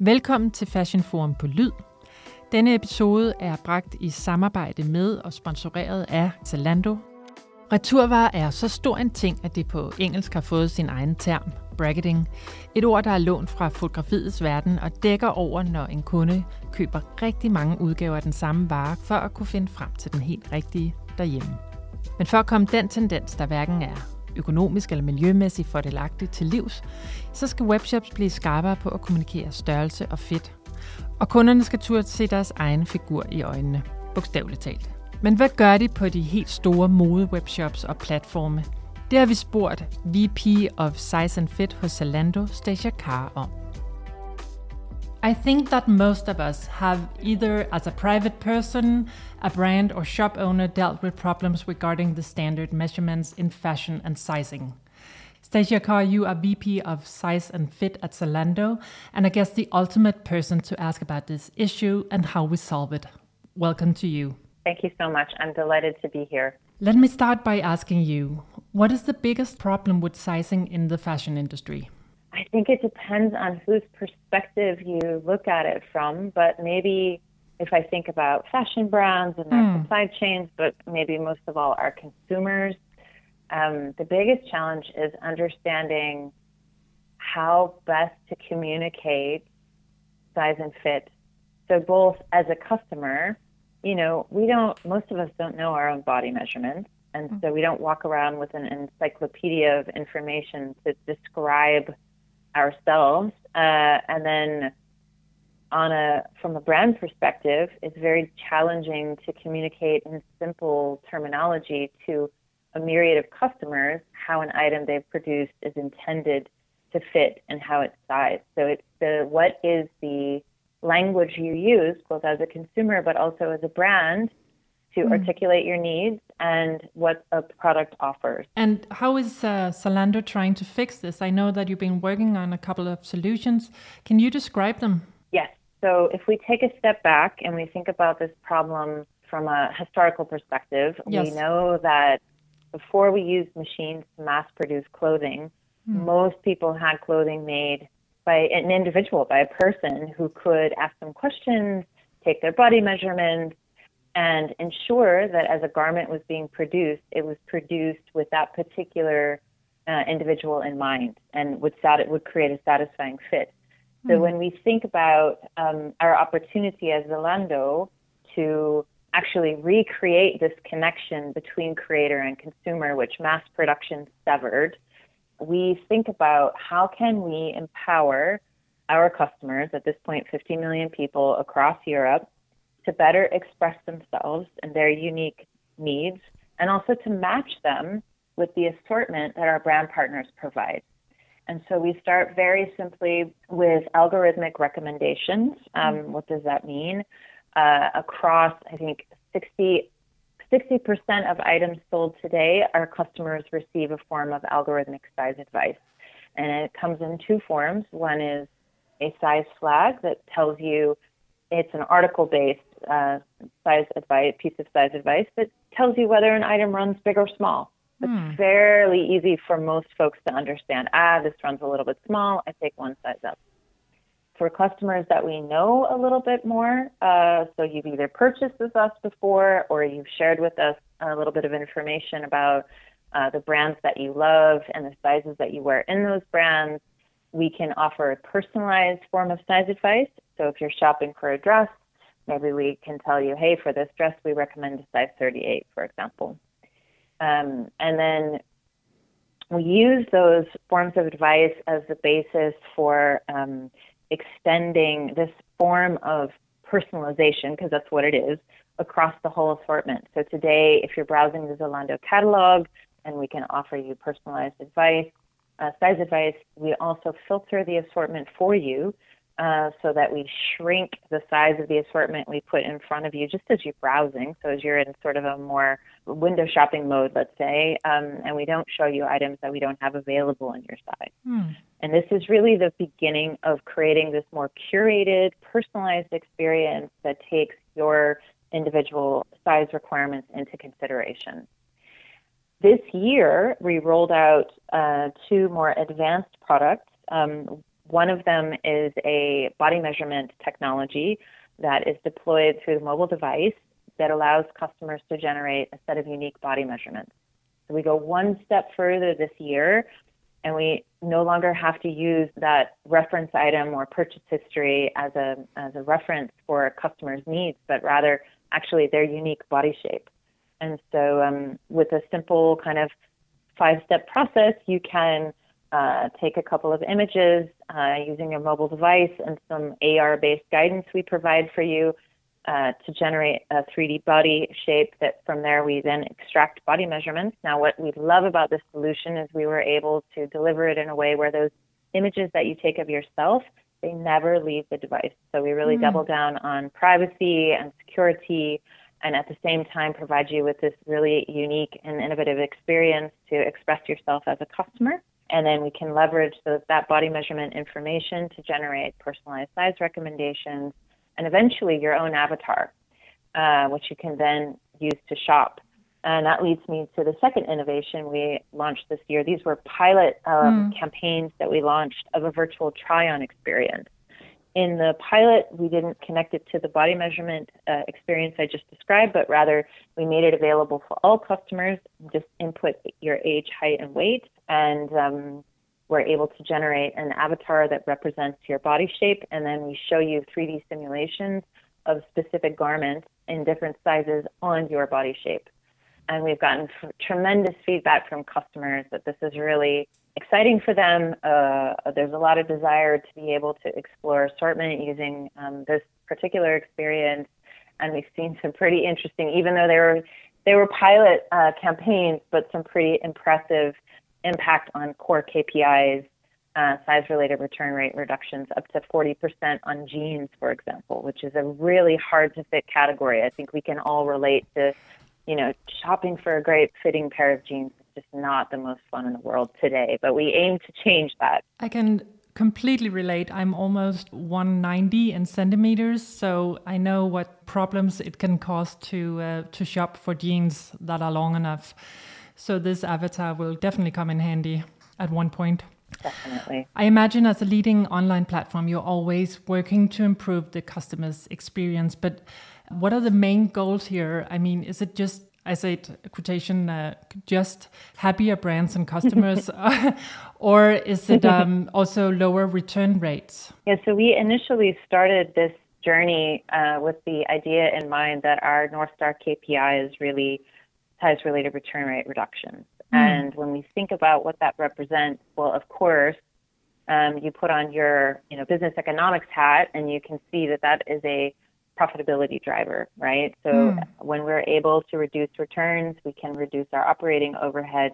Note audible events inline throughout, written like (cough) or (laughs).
Velkommen til Fashion Forum på Lyd. Denne episode er bragt i samarbejde med og sponsoreret af Zalando. Returvarer er så stor en ting, at det på engelsk har fået sin egen term, bracketing. Et ord, der er lånt fra fotografiets verden og dækker over, når en kunde køber rigtig mange udgaver af den samme vare, for at kunne finde frem til den helt rigtige derhjemme. Men for at komme den tendens, der hverken er økonomisk eller miljømæssigt fordelagtigt til livs, så skal webshops blive skarpere på at kommunikere størrelse og fedt. Og kunderne skal turde se deres egen figur i øjnene, bogstaveligt talt. Men hvad gør de på de helt store mode-webshops og platforme? Det har vi spurgt VP of Size and Fit hos Zalando, Stacia Carr, om. I think that most of us have either as a private person, a brand, or shop owner dealt with problems regarding the standard measurements in fashion and sizing. Stacia Carr, you are VP of Size and Fit at Zalando, and I guess the ultimate person to ask about this issue and how we solve it. Welcome to you. Thank you so much. I'm delighted to be here. Let me start by asking you what is the biggest problem with sizing in the fashion industry? I think it depends on whose perspective you look at it from, but maybe if I think about fashion brands and their mm. supply chains, but maybe most of all our consumers, um, the biggest challenge is understanding how best to communicate size and fit. So, both as a customer, you know, we don't, most of us don't know our own body measurements. And mm. so we don't walk around with an encyclopedia of information to describe ourselves. Uh, and then on a from a brand perspective, it's very challenging to communicate in simple terminology to a myriad of customers how an item they've produced is intended to fit and how it's sized. So it's the what is the language you use both as a consumer but also as a brand to mm. articulate your needs and what a product offers. And how is uh, Zalando trying to fix this? I know that you've been working on a couple of solutions. Can you describe them? Yes. So if we take a step back and we think about this problem from a historical perspective, yes. we know that before we used machines to mass produce clothing, mm. most people had clothing made by an individual, by a person who could ask them questions, take their body measurements, and ensure that as a garment was being produced, it was produced with that particular uh, individual in mind and would, sat- would create a satisfying fit. So mm-hmm. when we think about um, our opportunity as Zalando to actually recreate this connection between creator and consumer, which mass production severed, we think about how can we empower our customers, at this point 50 million people across Europe, to better express themselves and their unique needs, and also to match them with the assortment that our brand partners provide. And so we start very simply with algorithmic recommendations. Um, mm-hmm. what does that mean? Uh, across, I think, 60, 60% of items sold today, our customers receive a form of algorithmic size advice. And it comes in two forms. One is a size flag that tells you it's an article based uh, size advice, piece of size advice that tells you whether an item runs big or small. It's hmm. fairly easy for most folks to understand. Ah, this runs a little bit small. I take one size up. For customers that we know a little bit more, uh, so you've either purchased with us before or you've shared with us a little bit of information about uh, the brands that you love and the sizes that you wear in those brands, we can offer a personalized form of size advice. So if you're shopping for a dress, maybe we can tell you, hey, for this dress, we recommend a size 38, for example. Um, and then we use those forms of advice as the basis for um, extending this form of personalization, because that's what it is, across the whole assortment. So today, if you're browsing the Zalando catalog, and we can offer you personalized advice, uh, size advice, we also filter the assortment for you uh, so that we shrink the size of the assortment we put in front of you just as you're browsing. So as you're in sort of a more window shopping mode, let's say, um, and we don't show you items that we don't have available on your site. Hmm. And this is really the beginning of creating this more curated, personalized experience that takes your individual size requirements into consideration. This year, we rolled out uh, two more advanced products. Um, One of them is a body measurement technology that is deployed through the mobile device that allows customers to generate a set of unique body measurements. So we go one step further this year and we no longer have to use that reference item or purchase history as a as a reference for a customer's needs, but rather actually their unique body shape. And so, um, with a simple kind of five step process, you can uh, take a couple of images uh, using your mobile device and some AR based guidance we provide for you uh, to generate a 3D body shape that from there we then extract body measurements. Now, what we love about this solution is we were able to deliver it in a way where those images that you take of yourself they never leave the device. So we really mm. double down on privacy and security and at the same time provide you with this really unique and innovative experience to express yourself as a customer. And then we can leverage those, that body measurement information to generate personalized size recommendations and eventually your own avatar, uh, which you can then use to shop. And that leads me to the second innovation we launched this year. These were pilot um, mm. campaigns that we launched of a virtual try on experience. In the pilot, we didn't connect it to the body measurement uh, experience I just described, but rather we made it available for all customers. Just input your age, height, and weight, and um, we're able to generate an avatar that represents your body shape, and then we show you 3D simulations of specific garments in different sizes on your body shape. And we've gotten f- tremendous feedback from customers that this is really exciting for them. Uh, there's a lot of desire to be able to explore assortment using um, this particular experience, and we've seen some pretty interesting, even though they were they were pilot uh, campaigns, but some pretty impressive impact on core KPIs, uh, size-related return rate reductions up to 40% on jeans, for example, which is a really hard to fit category. I think we can all relate to, you know, shopping for a great fitting pair of jeans is just not the most fun in the world today, but we aim to change that. I can completely relate. I'm almost 190 in centimeters, so I know what problems it can cause to uh, to shop for jeans that are long enough. So this avatar will definitely come in handy at one point. Definitely. I imagine as a leading online platform, you're always working to improve the customer's experience. But what are the main goals here? I mean, is it just I said quotation, uh, just happier brands and customers, (laughs) (laughs) or is it um, also lower return rates? Yeah, so we initially started this journey uh, with the idea in mind that our North Star KPI is really size related return rate reductions. Mm. And when we think about what that represents, well, of course, um, you put on your you know business economics hat and you can see that that is a profitability driver, right? So mm. when we're able to reduce returns, we can reduce our operating overhead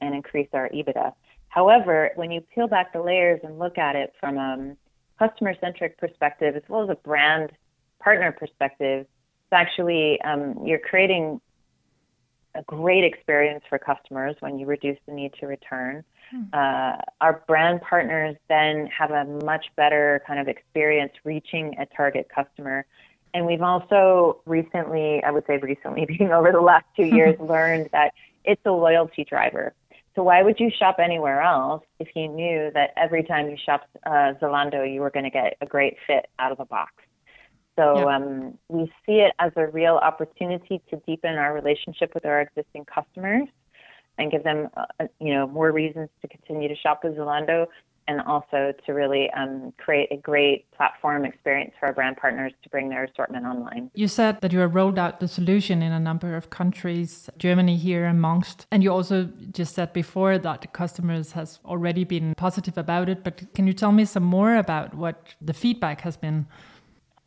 and increase our EBITDA. However, when you peel back the layers and look at it from a customer centric perspective as well as a brand partner perspective, it's actually um, you're creating a great experience for customers when you reduce the need to return. Mm. Uh, our brand partners then have a much better kind of experience reaching a target customer and we've also recently, I would say recently, (laughs) being over the last two (laughs) years, learned that it's a loyalty driver. So why would you shop anywhere else if you knew that every time you shop uh, Zalando, you were going to get a great fit out of the box? So yeah. um, we see it as a real opportunity to deepen our relationship with our existing customers and give them, uh, you know, more reasons to continue to shop with Zalando, and also to really um, create a great platform experience for our brand partners to bring their assortment online. You said that you have rolled out the solution in a number of countries, Germany here amongst, and you also just said before that customers has already been positive about it. But can you tell me some more about what the feedback has been?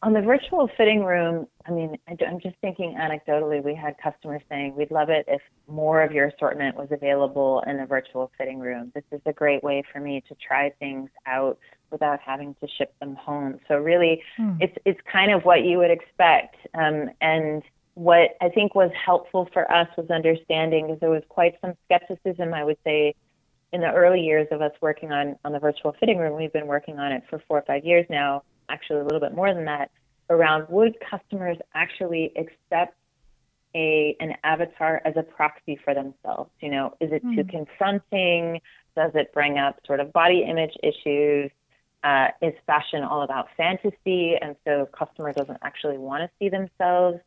On the virtual fitting room, I mean, I'm just thinking anecdotally, we had customers saying, we'd love it if more of your assortment was available in the virtual fitting room. This is a great way for me to try things out without having to ship them home. So really, hmm. it's, it's kind of what you would expect. Um, and what I think was helpful for us was understanding because there was quite some skepticism, I would say, in the early years of us working on, on the virtual fitting room. We've been working on it for four or five years now actually a little bit more than that, around would customers actually accept a an avatar as a proxy for themselves? You know, is it mm. too hmm. confronting? Does it bring up sort of body image issues? Uh, is fashion all about fantasy? And so customer doesn't actually want to see themselves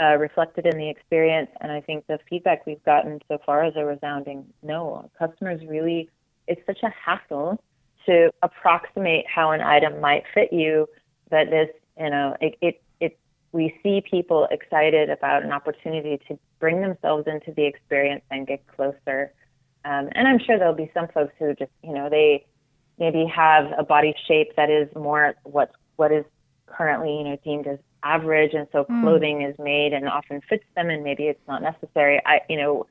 uh, reflected in the experience. And I think the feedback we've gotten so far is a resounding no. Customers really, it's such a hassle to approximate how an item might fit you that this, you know, it, it, it we see people excited about an opportunity to bring themselves into the experience and get closer. Um, and I'm sure there'll be some folks who just, you know, they maybe have a body shape that is more what's what is currently, you know, deemed as average, and so hmm. clothing mm. is made and often fits them, and maybe it's not necessary. I, you know,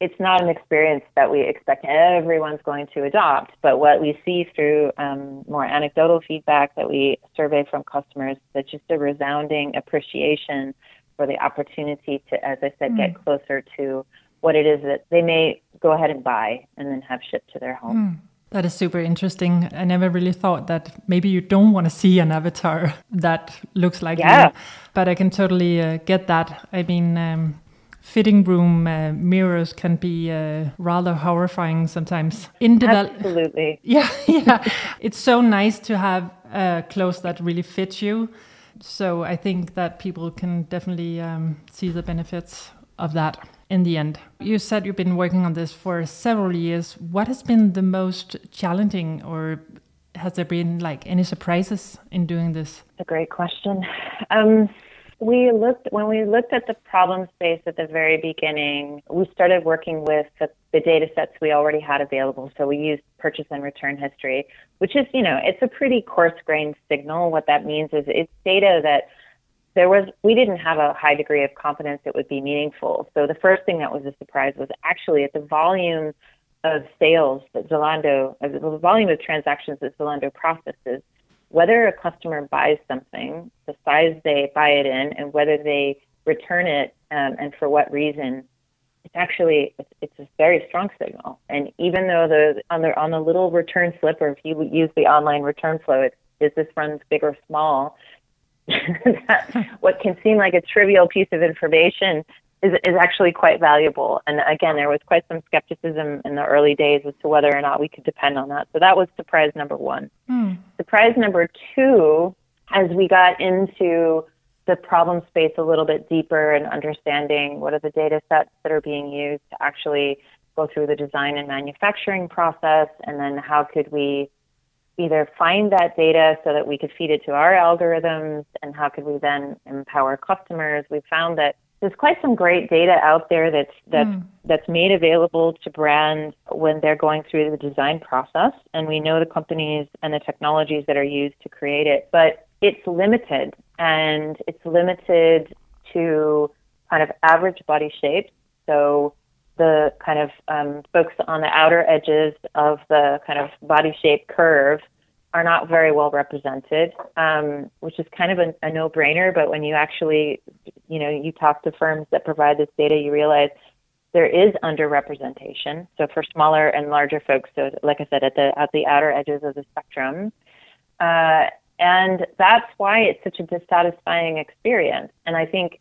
it's not an experience that we expect everyone's going to adopt, but what we see through um, more anecdotal feedback that we survey from customers, that's just a resounding appreciation for the opportunity to, as I said, mm. get closer to what it is that they may go ahead and buy and then have shipped to their home. Mm. That is super interesting. I never really thought that maybe you don't want to see an avatar (laughs) that looks like yeah. you, but I can totally uh, get that. I mean, um, fitting room uh, mirrors can be uh, rather horrifying sometimes. In develop, absolutely. (laughs) Yeah, yeah. it's so nice to have uh, clothes that really fit you. So I think that people can definitely um, see the benefits of that in the end. You said you've been working on this for several years. What has been the most challenging, or has there been like any surprises in doing this? a great question. Um, we looked when we looked at the problem space at the very beginning. We started working with the, the data sets we already had available. So we used purchase and return history, which is you know it's a pretty coarse grained signal. What that means is it's data that there was we didn't have a high degree of confidence it would be meaningful. So the first thing that was a surprise was actually at the volume of sales that Zalando, the volume of transactions that Zalando processes, whether a customer buys something, the size they buy it in, and whether they return it, um, and for what reason, it's actually it's, it's a very strong signal. And even though the on the on the little return slip, or if you use the online return flow, it's is this runs big or small? (laughs) what can seem like a trivial piece of information is, is actually quite valuable. And again, there was quite some skepticism in the early days as to whether or not we could depend on that. So that was surprise number one. Mm. Surprise number two, as we got into the problem space a little bit deeper and understanding what are the data sets that are being used to actually go through the design and manufacturing process, and then how could we either find that data so that we could feed it to our algorithms and how could we then empower customers we found that there's quite some great data out there that's that's mm. that's made available to brands when they're going through the design process. And we know the companies and the technologies that are used to create it but it's limited. And it's limited to kind of average body shapes so the kind of um, folks on the outer edges of the kind of body shape curve are not very well represented, um, which is kind of a, a no-brainer. But when you actually, you know, you talk to firms that provide this data, you realize there is underrepresentation. So for smaller and larger folks, so like I said, at the at the outer edges of the spectrum, uh, and that's why it's such a dissatisfying experience. And I think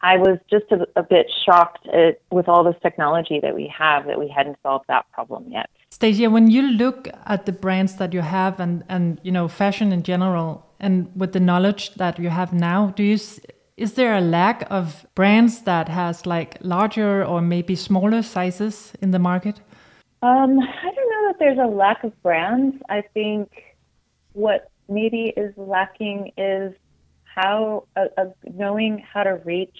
I was just a, a bit shocked at, with all this technology that we have that we hadn't solved that problem yet. Stacia, when you look at the brands that you have and, and you know fashion in general, and with the knowledge that you have now, do you is there a lack of brands that has like larger or maybe smaller sizes in the market? Um, I don't know that there's a lack of brands. I think what maybe is lacking is how uh, uh, knowing how to reach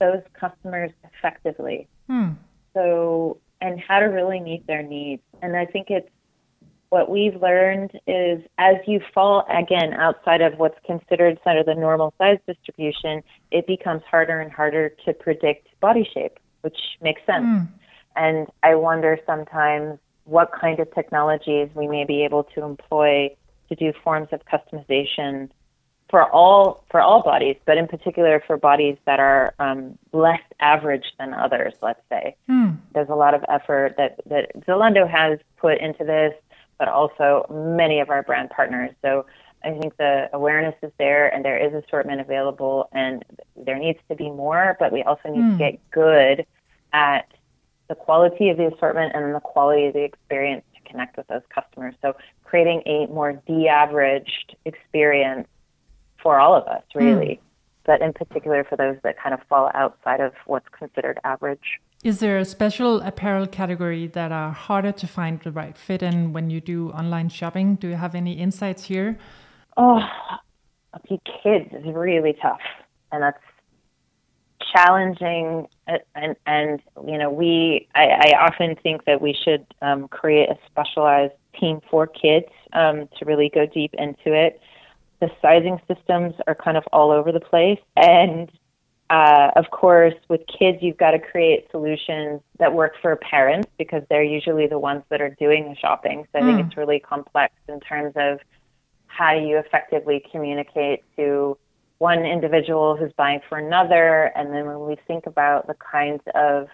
those customers effectively. Hmm. So and how to really meet their needs. And I think it's what we've learned is as you fall again outside of what's considered sort of the normal size distribution, it becomes harder and harder to predict body shape, which makes sense. Mm. And I wonder sometimes what kind of technologies we may be able to employ to do forms of customization for all for all bodies, but in particular for bodies that are um, less average than others. Let's say hmm. there's a lot of effort that that Zalando has put into this, but also many of our brand partners. So I think the awareness is there, and there is assortment available, and there needs to be more. But we also need hmm. to get good at the quality of the assortment and the quality of the experience to connect with those customers. So creating a more de-averaged experience for all of us, hmm. really. Mm. But in particular for those that kind of fall outside of what's considered average. Is there a special apparel category that are harder to find the right fit in when you do online shopping? Do you have any insights here? Oh, okay, kids is really tough, and that's challenging. And and you know, we I, I often think that we should um, create a specialized team for kids um, to really go deep into it. The sizing systems are kind of all over the place, and uh, of course, with kids, you've got to create solutions that work for parents because they're usually the ones that are doing the shopping. So I think hmm. it's really complex in terms of how do you effectively communicate to one individual who's buying for another. And then when we think about the kinds of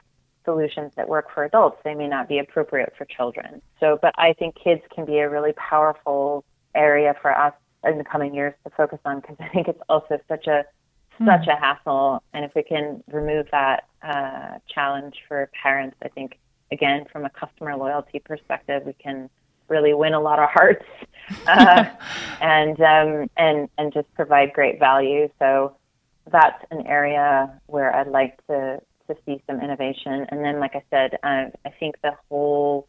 solutions that work for adults, they may not be appropriate for children. So, but I think kids can be a really powerful area for us in the coming years to focus on because I think it's also such a hmm. such a hassle. And if we can remove that uh, challenge for parents, I think again from a customer loyalty perspective, we can really win a lot of hearts (laughs) uh, and um, and and just provide great value. So that's an area where I'd like to to see some innovation. And then, like I said, uh, I think the whole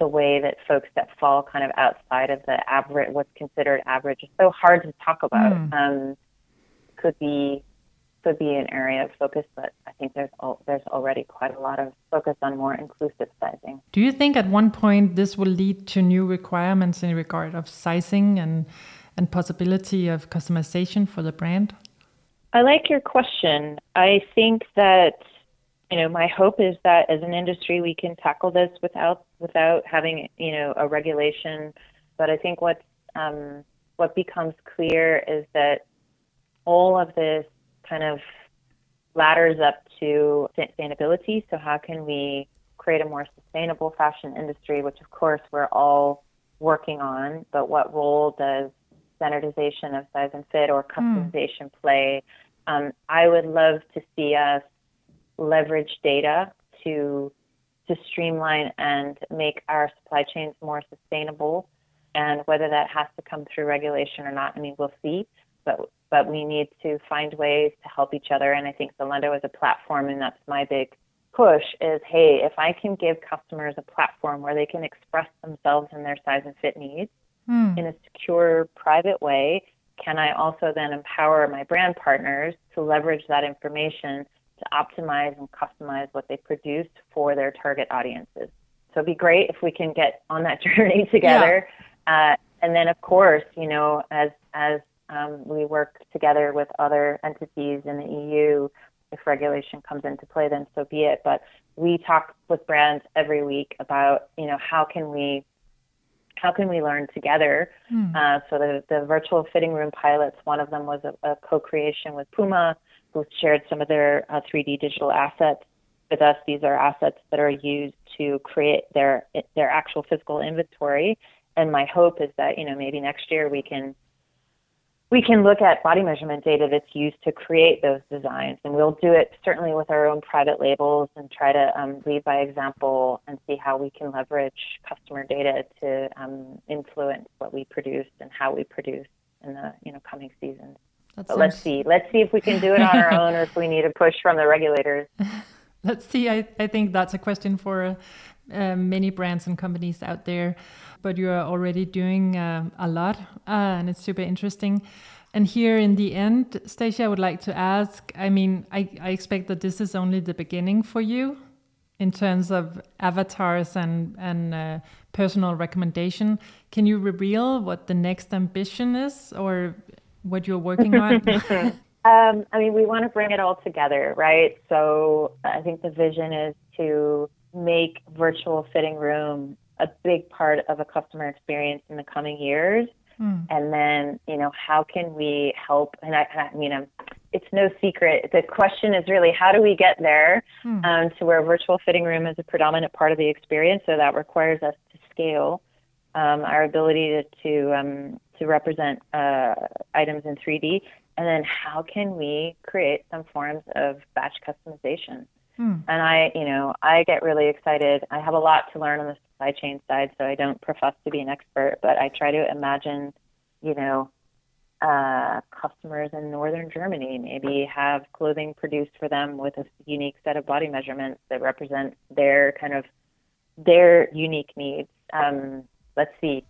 the way that folks that fall kind of outside of the average, what's considered average, is so hard to talk about. Mm. Um, could be could be an area of focus, but I think there's al- there's already quite a lot of focus on more inclusive sizing. Do you think at one point this will lead to new requirements in regard of sizing and and possibility of customization for the brand? I like your question. I think that you know my hope is that as an industry we can tackle this without without having you know a regulation. But I think what um, what becomes clear is that all of this kind of ladders up to sustainability. So, how can we create a more sustainable fashion industry, which of course we're all working on, but what role does standardization of size and fit or hmm. customization mm. play? Um, I would love to see us leverage data to to streamline and make our supply chains more sustainable. And whether that has to come through regulation or not, I mean, we'll see. But but we need to find ways to help each other. And I think Zalando is a platform, and that's my big push is hey, if I can give customers a platform where they can express themselves and their size and fit needs hmm. in a secure, private way, can I also then empower my brand partners to leverage that information to optimize and customize what they produce for their target audiences? So it'd be great if we can get on that (laughs) journey together. Yeah. Uh, and then, of course, you know, as as um, we work together with other entities in the EU. If regulation comes into play, then so be it. But we talk with brands every week about, you know, how can we how can we learn together? Mm. Uh, so the, the virtual fitting room pilots, one of them was a, a co-creation with Puma, shared some of their uh, 3D digital assets with us. These are assets that are used to create their their actual physical inventory. And my hope is that you know maybe next year we can we can look at body measurement data that's used to create those designs, and we'll do it certainly with our own private labels and try to um, lead by example and see how we can leverage customer data to um, influence what we produce and how we produce in the you know coming seasons. That sounds... let's see, let's see if we can do it on our own or if we need a push from the regulators. (laughs) let's see. I, I think that's a question for uh, many brands and companies out there, but you are already doing uh, a lot, uh, and it's super interesting. And here in the end, Stacia, I would like to ask I mean, I, I expect that this is only the beginning for you in terms of avatars and, and uh, personal recommendation. Can you reveal what the next ambition is or what you're working on? (laughs) (laughs) Um, I mean, we want to bring it all together, right? So I think the vision is to make virtual fitting room a big part of a customer experience in the coming years. Mm. And then, you know, how can we help? And I, I mean, um, it's no secret. The question is really how do we get there mm. um, to where virtual fitting room is a predominant part of the experience? So that requires us to scale um, our ability to to, um, to represent uh, items in 3D, and then how can we create some forms of batch customization? Hmm. And I, you know, I get really excited. I have a lot to learn on the supply chain side, so I don't profess to be an expert, but I try to imagine, you know, uh, customers in northern Germany maybe have clothing produced for them with a unique set of body measurements that represent their kind of their unique needs. Um, let's see,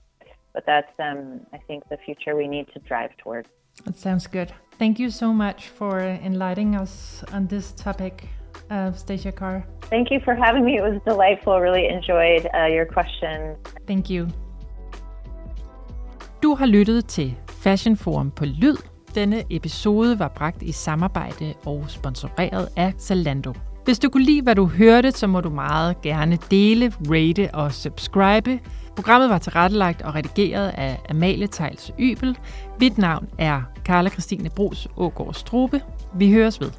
but that's um, I think the future we need to drive towards. That sounds good. Thank you so much for enlightening us on this topic of Stacia Carr. Thank you for having me. It was delightful. Really enjoyed uh, your questions. Thank you. Du har lyttet til Fashion Forum på Lyd. Denne episode var bragt i samarbejde og sponsoreret af Zalando. Hvis du kunne lide, hvad du hørte, så må du meget gerne dele, rate og subscribe. Programmet var tilrettelagt og redigeret af Amalie Tejls Ybel. Mit navn er Karla Christine Brugs Ågaard Strube. Vi høres ved.